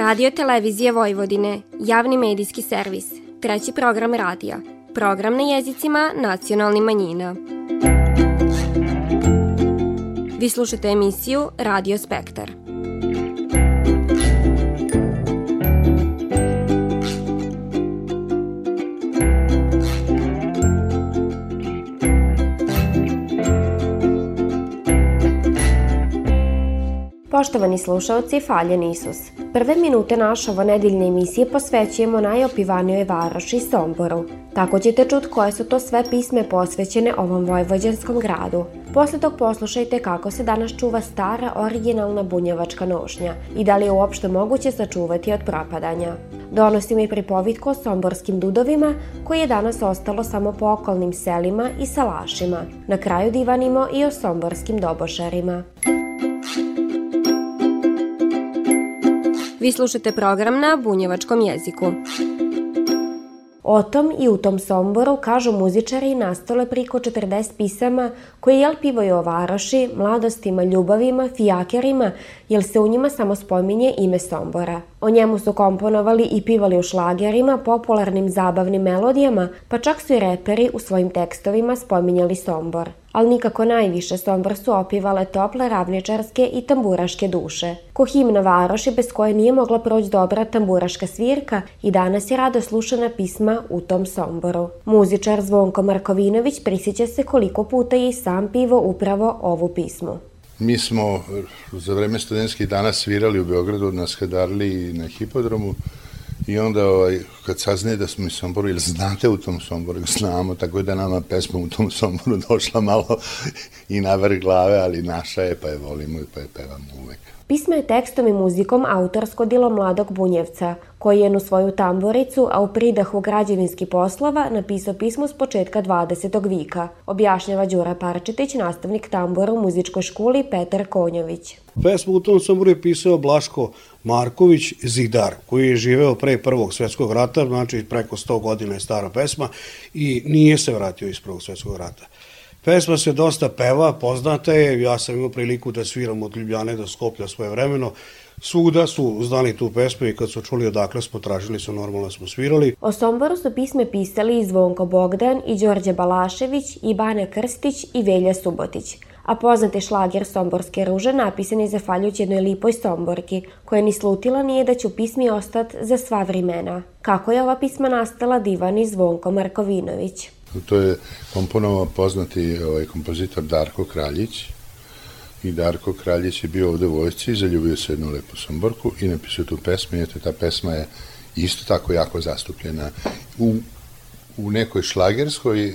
Radio Televizije Vojvodine, javni medijski servis, treći program radija, program na jezicima nacionalnih manjina. Vi slušate emisiju Radio Spektar. Poštovani slušalci, faljen Isus. Prve minute naše ovo nedeljne emisije posvećujemo najopivanijoj varoši Somboru. Tako ćete čut koje su to sve pisme posvećene ovom vojvođanskom gradu. Posle tog poslušajte kako se danas čuva stara originalna bunjevačka nošnja i da li je uopšte moguće sačuvati od propadanja. Donosim i pripovitku o somborskim dudovima koji je danas ostalo samo po okolnim selima i salašima. Na kraju divanimo i o somborskim dobošarima. Vi slušate program na bunjevačkom jeziku. O tom i u tom Somboru, kažu muzičari, nastale priko 40 pisama koje jel pivaju o varoši, mladostima, ljubavima, fijakerima, jel se u njima samo spominje ime Sombora. O njemu su komponovali i pivali u šlagerima, popularnim zabavnim melodijama, pa čak su i reperi u svojim tekstovima spominjali Sombor ali nikako najviše Sombor su opivale tople ravničarske i tamburaške duše. Ko himna varoši bez koje nije mogla proći dobra tamburaška svirka i danas je rado slušana pisma u tom Somboru. Muzičar Zvonko Markovinović prisjeća se koliko puta je i sam pivo upravo ovu pismu. Mi smo za vreme studentskih dana svirali u Beogradu na Skadarli i na hipodromu I onda ovaj, kad saznaje da smo iz Somboru, ili znate u tom Somboru, znamo, tako da nama pesma u tom Somboru došla malo i na vrh glave, ali naša je, pa je volimo i pa je pevamo uvek. Pisma je tekstom i muzikom autorsko dilo mladog Bunjevca, koji je u svoju tamboricu, a u pridahu građevinski poslova napisao pismo s početka 20. vika, objašnjava Đura Parčetić, nastavnik tambora u muzičkoj školi Petar Konjović. Pesmu u tom Somboru je pisao Blaško Marković Zidar, koji je živeo pre Prvog svetskog rata, znači preko 100 godina je stara pesma i nije se vratio iz Prvog svetskog rata. Pesma se dosta peva, poznata je, ja sam imao priliku da sviram od Ljubljane do Skoplja svoje vremeno, Svuda su znali tu pesmu i kad su čuli odakle smo tražili su normalno smo svirali. O Somboru su pisme pisali i Zvonko Bogdan i Đorđe Balašević i Bane Krstić i Velja Subotić a poznati šlager Somborske ruže napisan je zahvaljujući jednoj lipoj Somborki, koja ni slutila nije da će u pismi ostat za sva vremena. Kako je ova pisma nastala divan i Zvonko Markovinović? To je komponovao poznati ovaj, kompozitor Darko Kraljić, i Darko Kraljić je bio ovde u vojsci, zaljubio se jednu lepu Somborku i napisao tu pesmu i eto ta pesma je isto tako jako zastupljena u, u nekoj šlagerskoj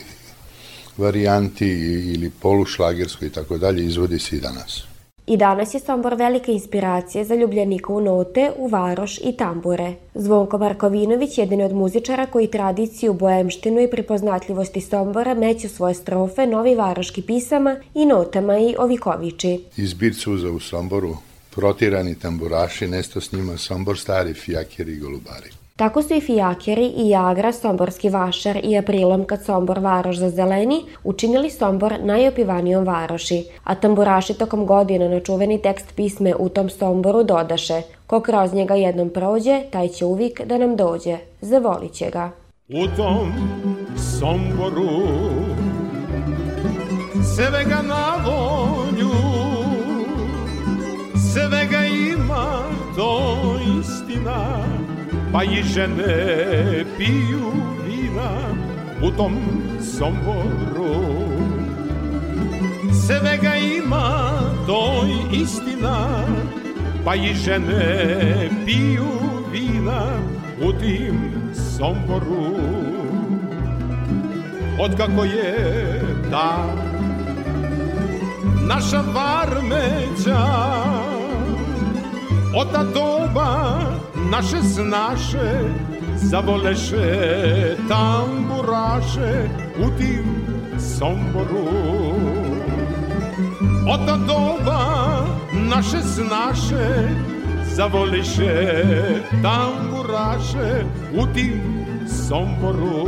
varijanti ili polušlagerskoj i tako dalje izvodi se i danas. I danas je Sombor velika inspiracija za ljubljenika u note, u varoš i tambure. Zvonko Markovinović, jedan od muzičara koji tradiciju, boemštinu i prepoznatljivosti Sombora meću svoje strofe novi varoški pisama i notama i ovikoviči. Izbir suza u Somboru, protirani tamburaši, nesto s njima Sombor stari fijakeri i golubari. Tako su i Fijakeri i Jagra, Somborski vašar i Aprilom kad Sombor varoš za zeleni učinili Sombor najopivanijom varoši, a tamburaši tokom godina na čuveni tekst pisme u tom Somboru dodaše Ko kroz njega jednom prođe, taj će uvijek da nam dođe. Zavolit će ga. U tom Somboru svega na volju pa i žene piju vina u tom Somboru. Svega ima, to istina, pa i žene piju vina u tim Somboru. Od kako je ta naša varmeća, od ta doba naše snaše zavoleše tamburaše u tim Somboru. Od ta doba naše snaše zavoliše tamburaše u tim Somboru.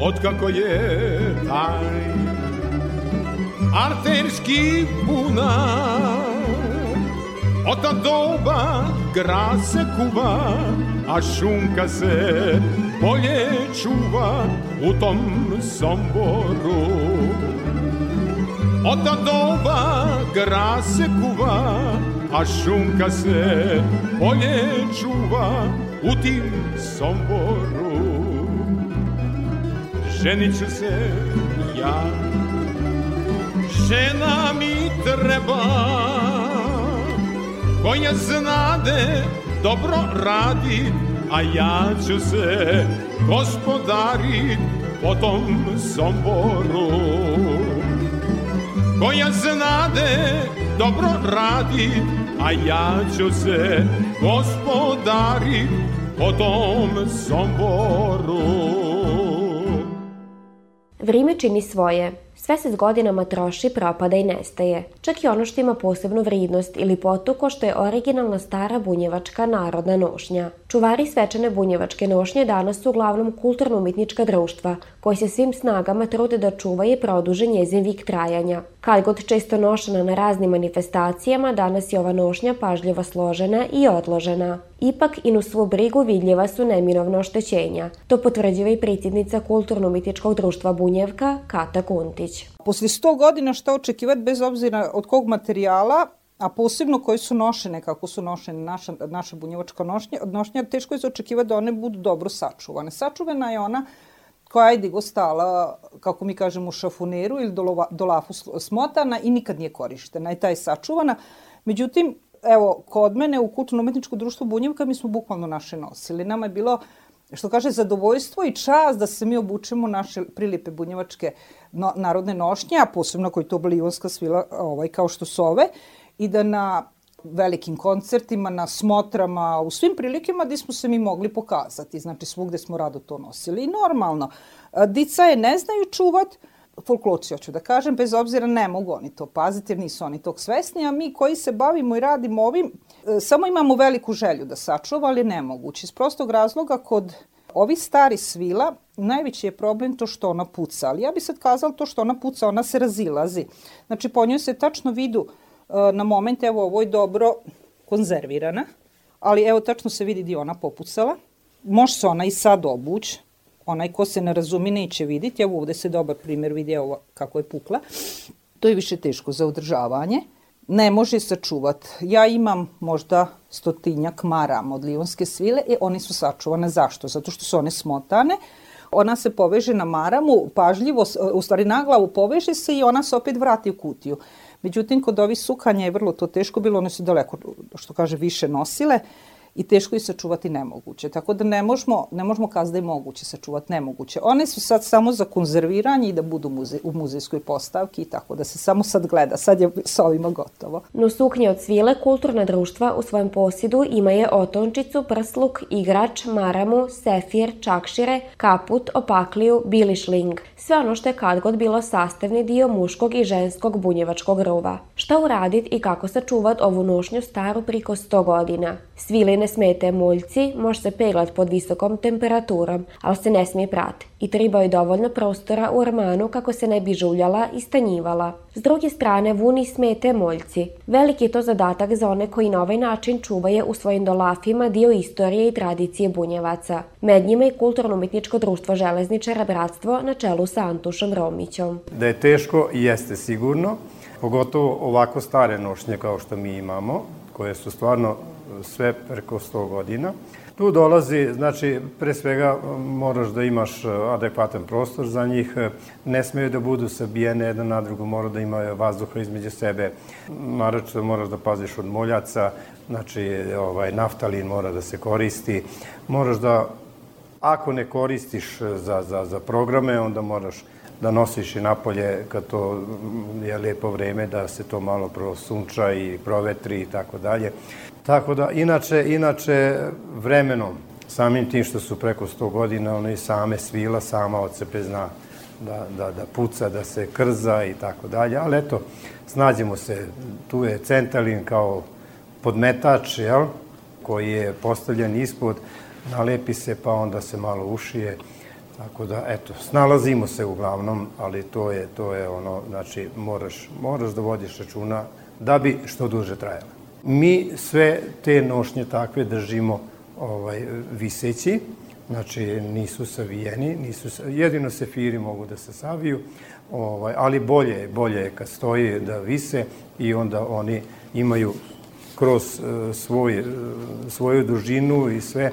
Otkako je taj arterski bunar Od ta doba grad se kuva, a šunka se bolje čuva u tom somboru. Od ta doba grad se kuva, a šunka se bolje čuva u tim somboru. Ženit ću se ja, žena mi treba, koja znade dobro radi, a ja ću se gospodarit po tom somboru. Koja znade dobro radi, a ja ću se gospodarit po tom somboru. Vrime čini svoje, sve se s godinama troši, propada i nestaje. Čak i ono što ima posebnu vridnost ili potuko što je originalna stara bunjevačka narodna nošnja. Čuvari svečane bunjevačke nošnje danas su uglavnom kulturno-umitnička društva, koji se svim snagama trude da čuva i produže njezin vik trajanja. Kad god često nošena na raznim manifestacijama, danas je ova nošnja pažljivo složena i odložena. Ipak i nu svu brigu vidljiva su neminovna oštećenja. To potvrđiva i predsjednica Kulturno-umitničkog društva Bunjevka, Kata Kuntić. Posle 100 godina šta očekivati bez obzira od kog materijala, a posebno koji su nošene, kako su nošene naša, naša bunjevačka nošnja, nošnja, teško je za očekivati da one budu dobro sačuvane. Sačuvana je ona koja je digo kako mi kažemo, u šafuneru ili do lafu smotana i nikad nije korištena. I ta je sačuvana. Međutim, evo, kod mene u kulturno-umetničko društvo Bunjevka mi smo bukvalno naše nosili. Nama je bilo što kaže, zadovoljstvo i čas da se mi obučemo naše prilipe bunjevačke no, narodne nošnje, a posebno koji to ionska svila ovaj, kao što su ove, i da na velikim koncertima, na smotrama, u svim prilikama gde smo se mi mogli pokazati. Znači, svugde smo rado to nosili. I normalno, dica je ne znaju čuvat, folklorci, hoću da kažem, bez obzira ne mogu oni to paziti jer nisu oni tog svesni, a mi koji se bavimo i radimo ovim, e, samo imamo veliku želju da sačuva, ali nemoguće. Iz prostog razloga kod ovih stari svila najveći je problem to što ona puca, ali ja bih sad kazala to što ona puca, ona se razilazi. Znači po njoj se tačno vidu e, na moment, evo ovo je dobro konzervirana, ali evo tačno se vidi di ona popucala. Može se ona i sad obući, onaj ko se ne razumi neće vidjeti, evo ovde se dobar primjer vidi ovo kako je pukla, to je više teško za održavanje, ne može sačuvat. Ja imam možda stotinjak maram od lionske svile i oni su sačuvane. Zašto? Zato što su one smotane, ona se poveže na maramu, pažljivo, u stvari na glavu poveže se i ona se opet vrati u kutiju. Međutim, kod ovih sukanja je vrlo to teško bilo, one su daleko, što kaže, više nosile i teško ih sačuvati nemoguće. Tako da ne možemo, ne možemo kazati da je moguće sačuvati nemoguće. One su sad samo za konzerviranje i da budu muze, u muzejskoj postavki i tako da se samo sad gleda. Sad je s ovima gotovo. No suknje od svile kulturna društva u svojem posjedu ima je otončicu, prsluk, igrač, maramu, sefir, čakšire, kaput, opakliju, bilišling. Sve ono što je kad god bilo sastavni dio muškog i ženskog bunjevačkog ruva. Šta uradit i kako sačuvat ovu nošnju staru priko 100 godina? Sviline smete muljci, može se peglat pod visokom temperaturom, ali se ne smije prati i treba je dovoljno prostora u ormanu kako se ne bi žuljala i stanjivala. S druge strane, vuni smete moljci. Veliki je to zadatak za one koji na ovaj način čuvaju u svojim dolafima dio istorije i tradicije bunjevaca. Med njima i kulturno-umetničko društvo železničara Bratstvo na čelu sa Antušom Romićom. Da je teško, jeste sigurno, pogotovo ovako stare nošnje kao što mi imamo, koje su stvarno sve preko 100 godina. Tu dolazi, znači, pre svega moraš da imaš adekvatan prostor za njih, ne smeju da budu sabijene jedna na drugu, mora da imaju vazduha između sebe, naročito moraš da paziš od moljaca, znači, ovaj, naftalin mora da se koristi, moraš da, ako ne koristiš za, za, za programe, onda moraš da nosiš i napolje kad to je lepo vreme, da se to malo prosunča i provetri i tako dalje. Tako da, inače, inače vremenom, samim tim što su preko 100 godina, ono i same svila, sama od sebe zna da, da, da puca, da se krza i tako dalje, ali eto, snađemo se, tu je centalin kao podmetač, jel, koji je postavljen ispod, nalepi se pa onda se malo ušije, Tako da, eto, snalazimo se uglavnom, ali to je, to je ono, znači, moraš, moraš da vodiš računa da bi što duže trajalo. Mi sve te nošnje takve držimo ovaj, viseći, znači nisu savijeni, nisu, jedino sefiri mogu da se saviju, ovaj, ali bolje, bolje je kad stoji da vise i onda oni imaju kroz uh, svoj, uh, svoju dužinu i sve,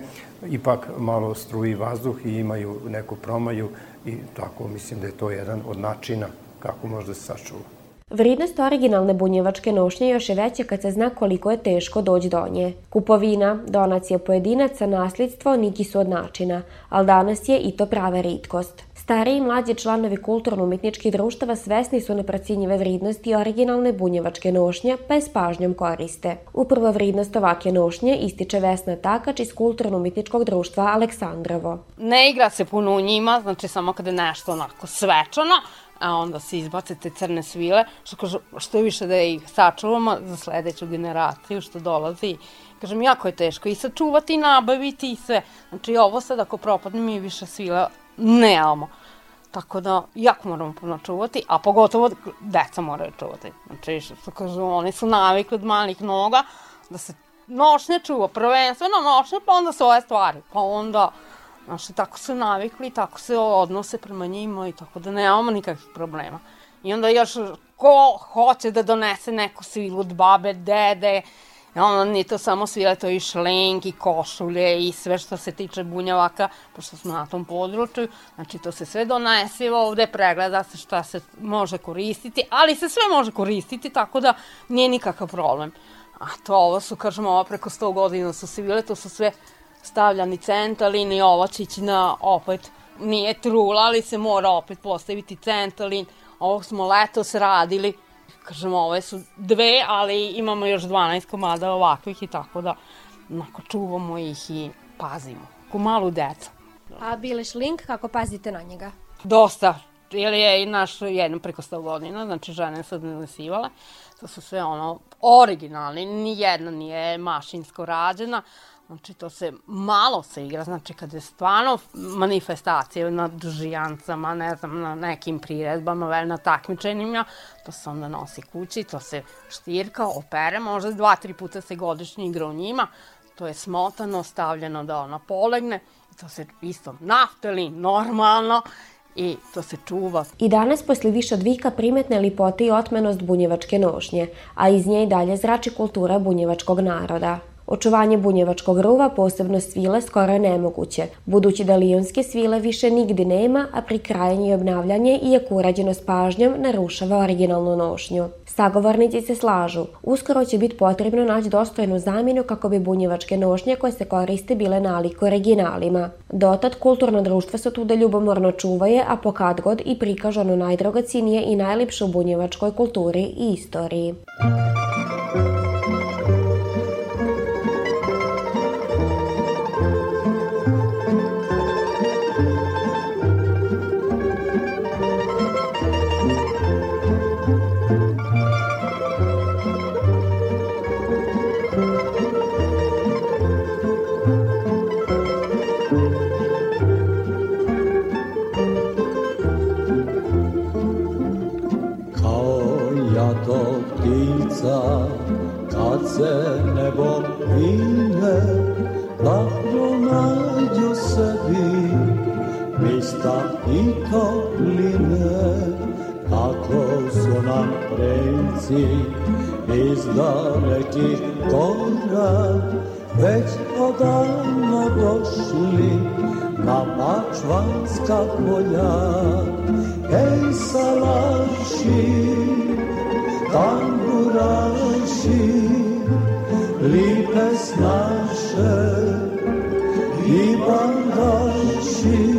ipak malo struji vazduh i imaju neku promaju i tako mislim da je to jedan od načina kako može da se sačuva. Vrednost originalne bunjevačke nošnje još je veća kad se zna koliko je teško doći do nje. Kupovina, donacija pojedinaca, nasljedstvo niki su od načina, ali danas je i to prava ritkost. Stari i mlađi članovi kulturno-umetničkih društava svesni su neprocinjive vridnosti originalne bunjevačke nošnje, pa je s pažnjom koriste. Upravo vridnost ovake nošnje ističe Vesna Takač iz kulturno-umetničkog društva Aleksandrovo. Ne igra se puno u njima, znači samo kada je nešto onako svečano, a onda se izbace te crne svile, što kažu, što više da ih sačuvamo za sledeću generaciju što dolazi. Kažem, jako je teško i sačuvati i nabaviti i sve. Znači, ovo sad ako propadne mi više svila nemamo. Tako da, jako moramo puno čuvati, a pogotovo deca moraju čuvati. Znači, što kažu, oni su navikli od malih noga da se nošnje čuva, prvenstveno nošnje, pa onda sve stvari, pa onda Znaš, tako su navikli, tako se odnose prema njima i tako da nemamo nikakvih problema. I onda još ko hoće da donese neku svilu od babe, dede, ono, nije to samo svile, to i šlenk, i košulje, i sve što se tiče bunjavaka, pošto smo na tom području, znači to se sve donese ovde, pregleda se šta se može koristiti, ali se sve može koristiti, tako da nije nikakav problem. A to ovo su, kažemo, ovo preko 100 godina su svile, to su sve stavljani centalin i ovačić na opet nije trula, ali se mora opet postaviti centalin. Ovo smo letos radili, kažemo ove su dve, ali imamo još 12 komada ovakvih i tako da onako čuvamo ih i pazimo. Ko malu decu. A Bileš Link, kako pazite na njega? Dosta, jer je i naš jednom preko 100 godina, znači žene su nasivale. To su sve ono originalni, ni jedna nije mašinsko rađena, Znači, to se malo se igra, znači kad je stvarno manifestacija na dužijancama, ne znam, na nekim priredbama, na takmičenjima, to se onda nosi kući, to se štirka, opere, možda dva, tri puta se godišnje igra u njima, to je smotano, stavljeno da ona polegne, i to se isto nafteli, normalno, i to se čuva. I danas, posle više od vika, primetne lipote i otmenost bunjevačke nošnje, a iz nje i dalje zrači kultura bunjevačkog naroda. Očuvanje bunjevačkog ruva, posebno svile, skoro je nemoguće, budući da lijonske svile više nigde nema, a prikrajanje i obnavljanje, iako urađeno s pažnjom, narušava originalnu nošnju. Sagovornici se slažu, uskoro će biti potrebno naći dostojnu zamjenu kako bi bunjevačke nošnje koje se koriste bile nalik originalima. Dotad kulturno društvo se tu da ljubomorno čuvaje, a pokad god i prikažu ono najdragocinije i najlipše u bunjevačkoj kulturi i istoriji. se i topline, kako su nam preci iz dalekih kora, već odavno došli na pačvanska polja. Ej, salaši, tamburaši, lipe nasze i bandaci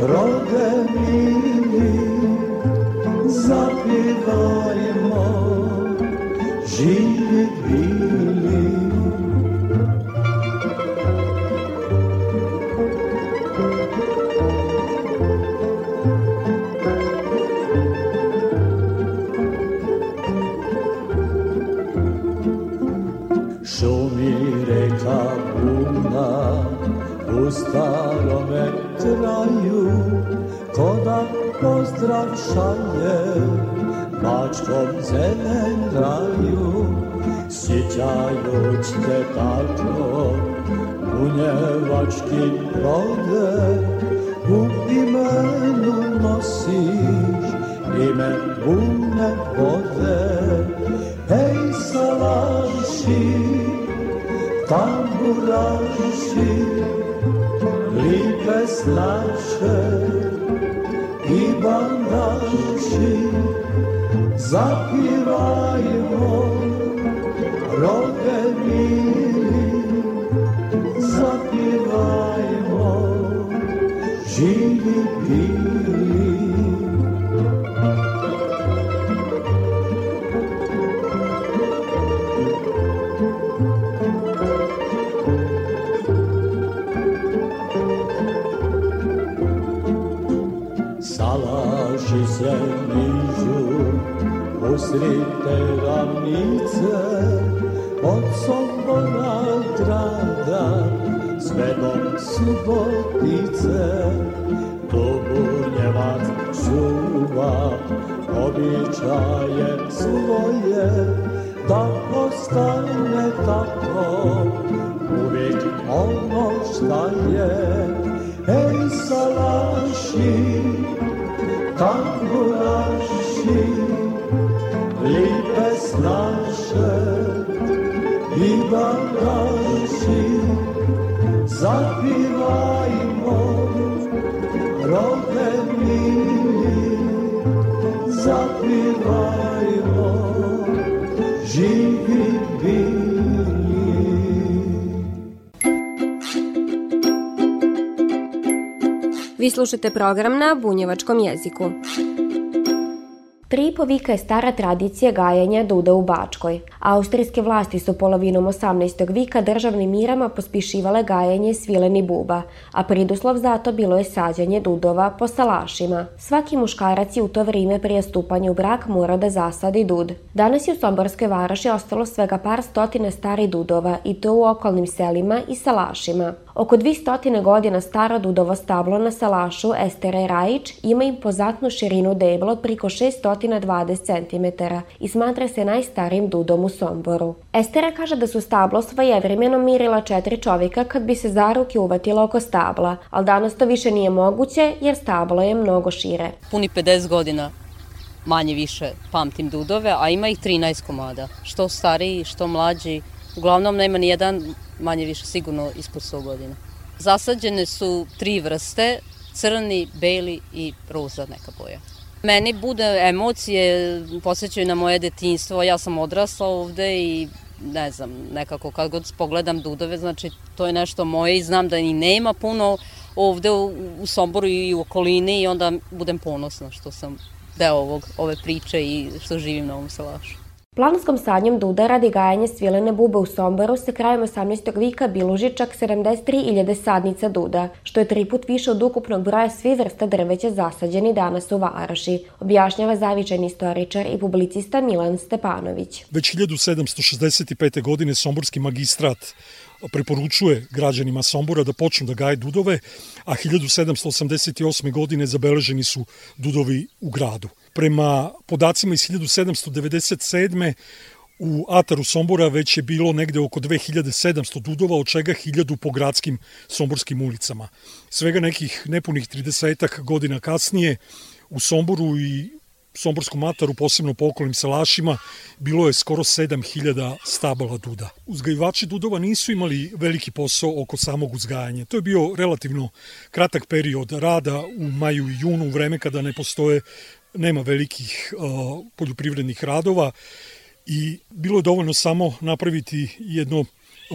Rodę mili, zapiewajmo, żyli bili. Szumi reka buna, pusta romek kraju Koda pozdrav šalje Bačkom zelen raju Sjećajuć te tako Bunjevački rode U imenu nosiš ime bune vode. Hej salaši, tamburaši Zappi Subotice tu Bunjevac čuva običaje svoje Vi slušate program na bunjevačkom jeziku. Tri i po vika je stara tradicija gajanja duda u Bačkoj. Austrijske vlasti su polovinom 18. vika državnim mirama pospišivale gajanje svileni buba, a priduslov za to bilo je sađanje dudova po salašima. Svaki muškarac je u to vrijeme prije stupanja u brak morao da zasadi dud. Danas je u Somborskoj varoši ostalo svega par stotina starih dudova i to u okolnim selima i salašima. Oko 200 godina staro dudovo stablo na salašu Estere Rajić ima impozantnu širinu debla od priko 620 cm i smatra se najstarijim dudom u Somboru. Estera kaže da su stablo svojevremeno mirila četiri čovjeka kad bi se za ruke uvatila oko stabla, ali danas to više nije moguće jer stablo je mnogo šire. Puni 50 godina manje više pamtim dudove, a ima ih 13 komada. Što stariji, što mlađi. Uglavnom nema ni jedan manje više sigurno ispod 100 godina. Zasađene su tri vrste, crni, beli i roza neka boja. Meni bude emocije, posjećaju na moje detinstvo, ja sam odrasla ovde i ne znam, nekako kad god pogledam dudove, znači to je nešto moje i znam da ni nema puno ovde u, u Somboru i u okolini i onda budem ponosna što sam deo ovog, ove priče i što živim na ovom salašu. Planskom sadnjom duda radi gajanja svilene bube u Somboru se krajem 18. vika biluži čak 73.000 sadnica duda, što je tri put više od ukupnog broja svi vrsta drveća zasađeni danas u Varoši, objašnjava zavičajni istoričar i publicista Milan Stepanović. Već 1765. godine Somborski magistrat preporučuje građanima Sombora da počnu da gaje dudove, a 1788. godine zabeleženi su dudovi u gradu. Prema podacima iz 1797. U Ataru Sombora već je bilo negde oko 2700 dudova, od čega 1000 po gradskim somborskim ulicama. Svega nekih nepunih 30 godina kasnije u Somboru i Somborskom ataru, posebno po okolnim salašima, bilo je skoro 7000 stabala duda. Uzgajivači dudova nisu imali veliki posao oko samog uzgajanja. To je bio relativno kratak period rada u maju i junu, u vreme kada ne postoje, nema velikih poljoprivrednih radova i bilo je dovoljno samo napraviti jedno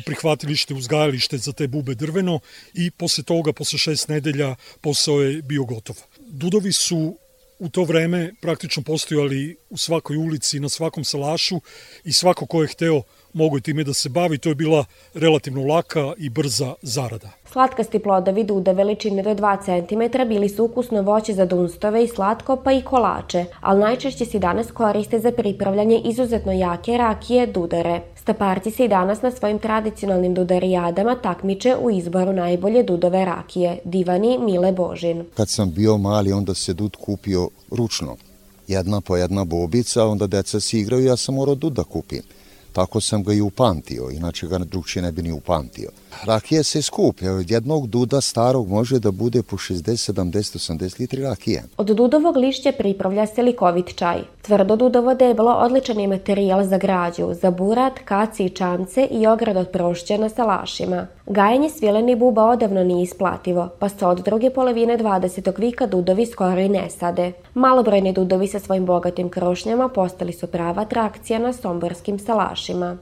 prihvatilište, uzgajalište za te bube drveno i posle toga, posle šest nedelja, posao je bio gotov. Dudovi su u to vreme praktično postojali u svakoj ulici, na svakom salašu i svako ko je hteo mogo je time da se bavi, to je bila relativno laka i brza zarada. Slatkasti plodovi duda veličine do 2 cm bili su ukusno voće za dunstove i slatko pa i kolače, ali najčešće se danas koriste za pripravljanje izuzetno jake rakije dudare. Staparci se i danas na svojim tradicionalnim dudarijadama takmiče u izboru najbolje dudove rakije, divani Mile Božin. Kad sam bio mali, onda se dud kupio ručno. Jedna po jedna bobica, onda deca se igraju, ja sam morao dud da kupim. Tako sam ga i upamtio, inače ga drugčije ne bi ni upamtio. Rakije se skuplja, od jednog duda starog može da bude po 60, 70, 80 litri rakije. Od dudovog lišća pripravlja se likovit čaj. Tvrdo dudovo deblo odličan je materijal za građu, za burat, kaci i čamce i ograd od prošća na salašima. Gajenje svileni buba odavno nije isplativo, pa se od druge polovine 20. vika dudovi skoro i ne sade. Malobrojni dudovi sa svojim bogatim krošnjama postali su prava atrakcija na somborskim salašima.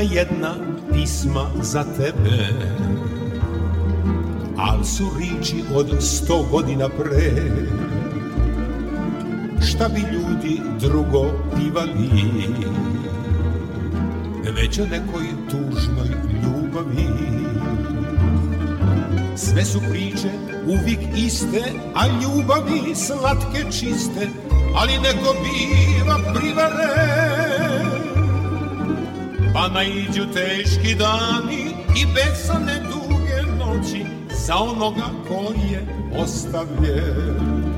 Ima jedna pisma za tebe. Al su riči od sto godina pre. Šta bi ljudi drugo pivali? Već o nekoj tužnoj ljubavi. Sve su priče uvijek iste A ljubavi slatke čiste Ali neko biva privaren Pa naiđu teški dani i besane duge noći Za onoga koji je ostavljen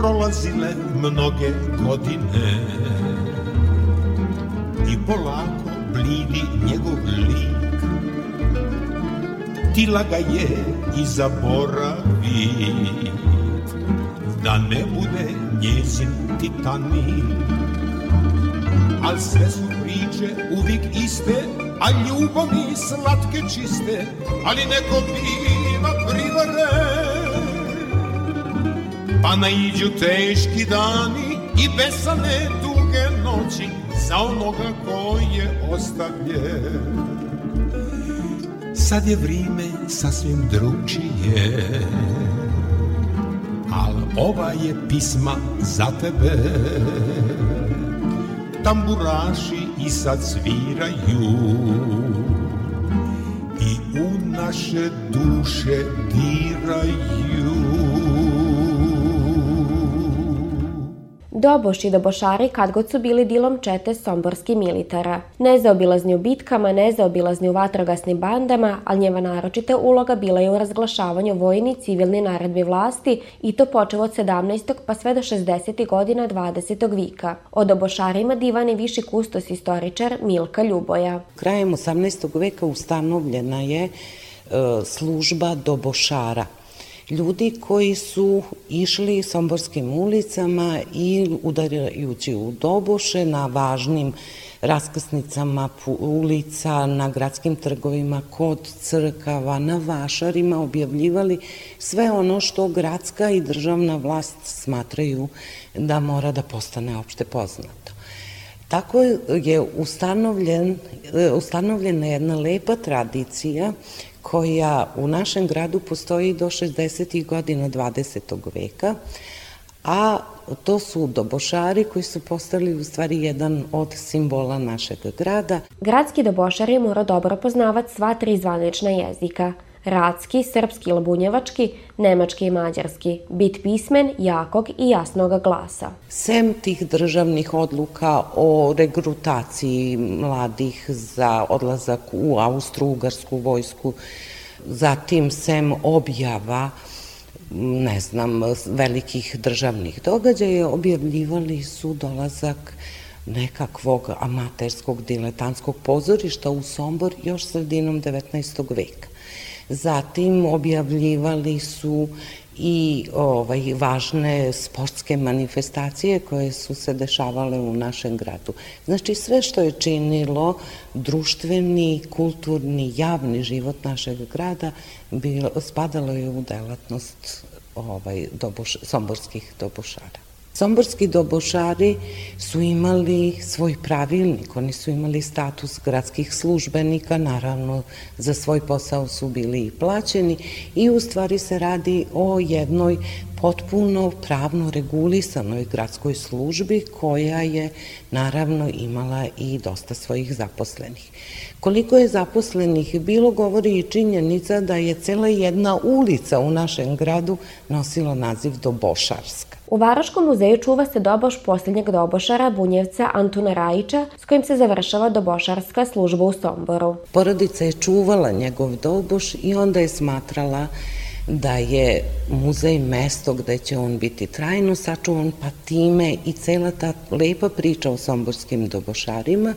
prolazile mnoge godine. I polako blidi njegov lik. Tila ga je i zaboravi da ne bude njezin titanik. Al sve su priče uvijek iste, a ljubavi slatke čiste, ali neko biva Pa naiđu teški dani i besane duge noći Za onoga koji je ostavljen. Sad je vrime sasvim drugčije Al ova je pisma za tebe. Tamburaši i sad sviraju. I u naše duše diraju Doboš i dobošari kad god su bili dilom čete somborski militara. Nezaobilazni u bitkama, nezaobilazni u vatrogasnim bandama, ali njeva naročita uloga bila je u razglašavanju vojni civilni naredbi vlasti i to počeo od 17. pa sve do 60. godina 20. vika. O dobošarima divan je viši kustos istoričar Milka Ljuboja. Krajem 18. veka ustanovljena je e, služba dobošara – ljudi koji su išli somborskim ulicama i udarajući u doboše na važnim raskrsnicama ulica, na gradskim trgovima, kod crkava, na vašarima objavljivali sve ono što gradska i državna vlast smatraju da mora da postane opšte poznato. Tako je ustanovljen, ustanovljena jedna lepa tradicija koja u našem gradu postoji do 60. godina 20. veka, a to su dobošari koji su postali u stvari jedan od simbola našeg grada. Gradski dobošar je mora dobro poznavati sva tri zvanična jezika – Ratski, srpski ili bunjevački, nemački i mađarski, bit pismen, jakog i jasnog glasa. Sem tih državnih odluka o regrutaciji mladih za odlazak u Austro-Ugarsku vojsku, zatim sem objava ne znam, velikih državnih događaja, objavljivali su dolazak nekakvog amaterskog diletantskog pozorišta u Sombor još sredinom 19. veka. Zatim objavljivali su i ovaj, važne sportske manifestacije koje su se dešavale u našem gradu. Znači sve što je činilo društveni, kulturni, javni život našeg grada bilo, spadalo je u delatnost ovaj, doboš, somborskih dobošara. Somborski dobošari su imali svoj pravilnik, oni su imali status gradskih službenika, naravno za svoj posao su bili i plaćeni i u stvari se radi o jednoj potpuno pravno regulisanoj gradskoj službi koja je naravno imala i dosta svojih zaposlenih. Koliko je zaposlenih bilo govori i činjenica da je cela jedna ulica u našem gradu nosila naziv Dobošarska. U Varoškom muzeju čuva se doboš posljednjeg dobošara Bunjevca Antuna Rajića s kojim se završava dobošarska služba u Somboru. Porodica je čuvala njegov doboš i onda je smatrala da je muzej mesto gde će on biti trajno sačuvan, pa time i cela ta lepa priča o somborskim dobošarima.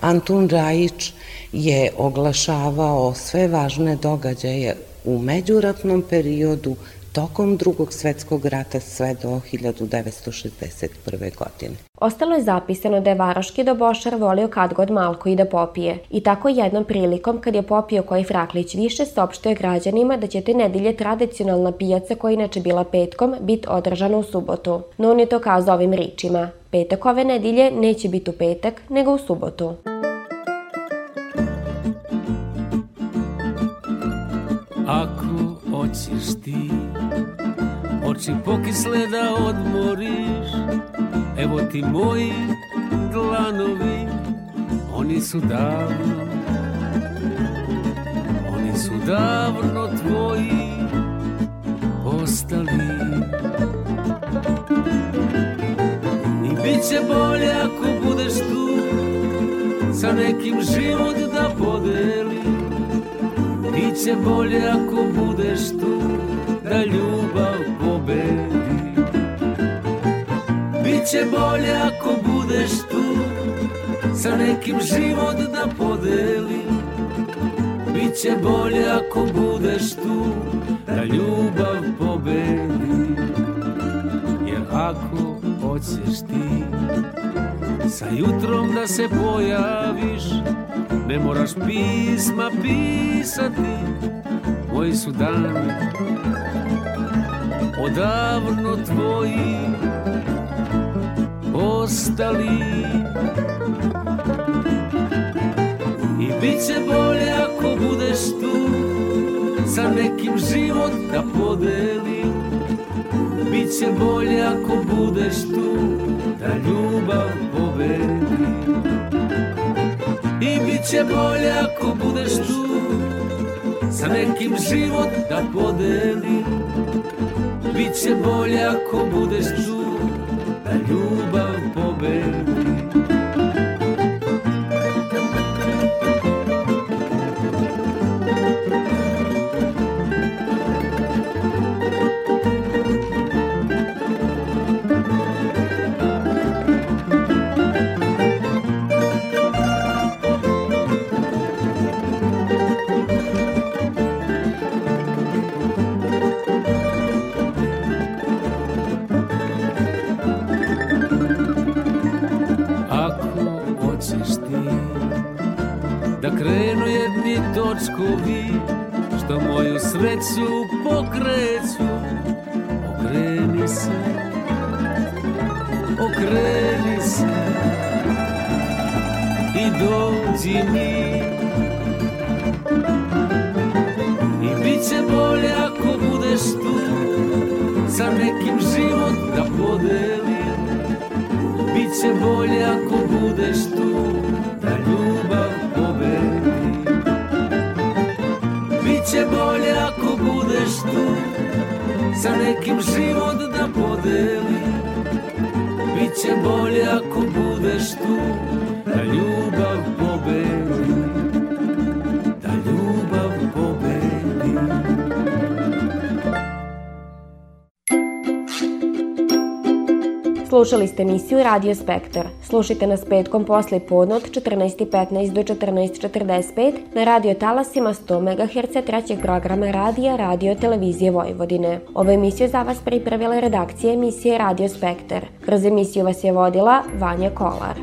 Antun Rajić je oglašavao sve važne događaje u međuratnom periodu, tokom drugog svetskog rata sve do 1961. godine. Ostalo je zapisano da je Varoški dobošar volio kad god malko i da popije. I tako jednom prilikom kad je popio koji fraklić više, saopštio je građanima da će te nedelje tradicionalna pijaca koja inače bila petkom biti održana u subotu. No on je to kazao ovim ričima. Petak ove nedelje neće biti u petak, nego u subotu. Ako hoćeš ti Oči pokisle da odmoriš. Evo ti moji dlanovi Oni su davno Oni su davno tvoji Postali. I bit će bolje ako budeš tu Sa nekim život da podeli Biće bolje ako budeš tu Da ljubav pobedi. Biće bolje ako budeš tu Sa nekim život da podeli. Biće bolje ako budeš tu Da ljubav pobedi. Jer ako hoćeš ti Sa jutrom da se pojaviš Ne moraš pisma pisati Moji su dani Odavno tvoji Ostali I bit će bolje ako budeš tu Sa nekim život da podeli Biće bolje ako budeš tu Da ljubav pobedi I bit će bolje ako budeš tu Sa nekim život da podeli Biće bolje ako budeš tu Da ljubav život da podelim. Biće bolje ako budeš tu Da ljubav pobedi Biće bolje ako budeš tu Sa nekim život da podeli Biće bolje ako budeš tu Da ljubav pobedi Slušali ste emisiju Radio Spektar. Slušajte nas petkom posle podne od 14.15 do 14.45 na radio talasima 100 MHz trećeg programa radija Radio Televizije Vojvodine. Ovu emisiju za vas pripravila redakcija emisije Radio Spektar. Kroz emisiju vas je vodila Vanja Kolar.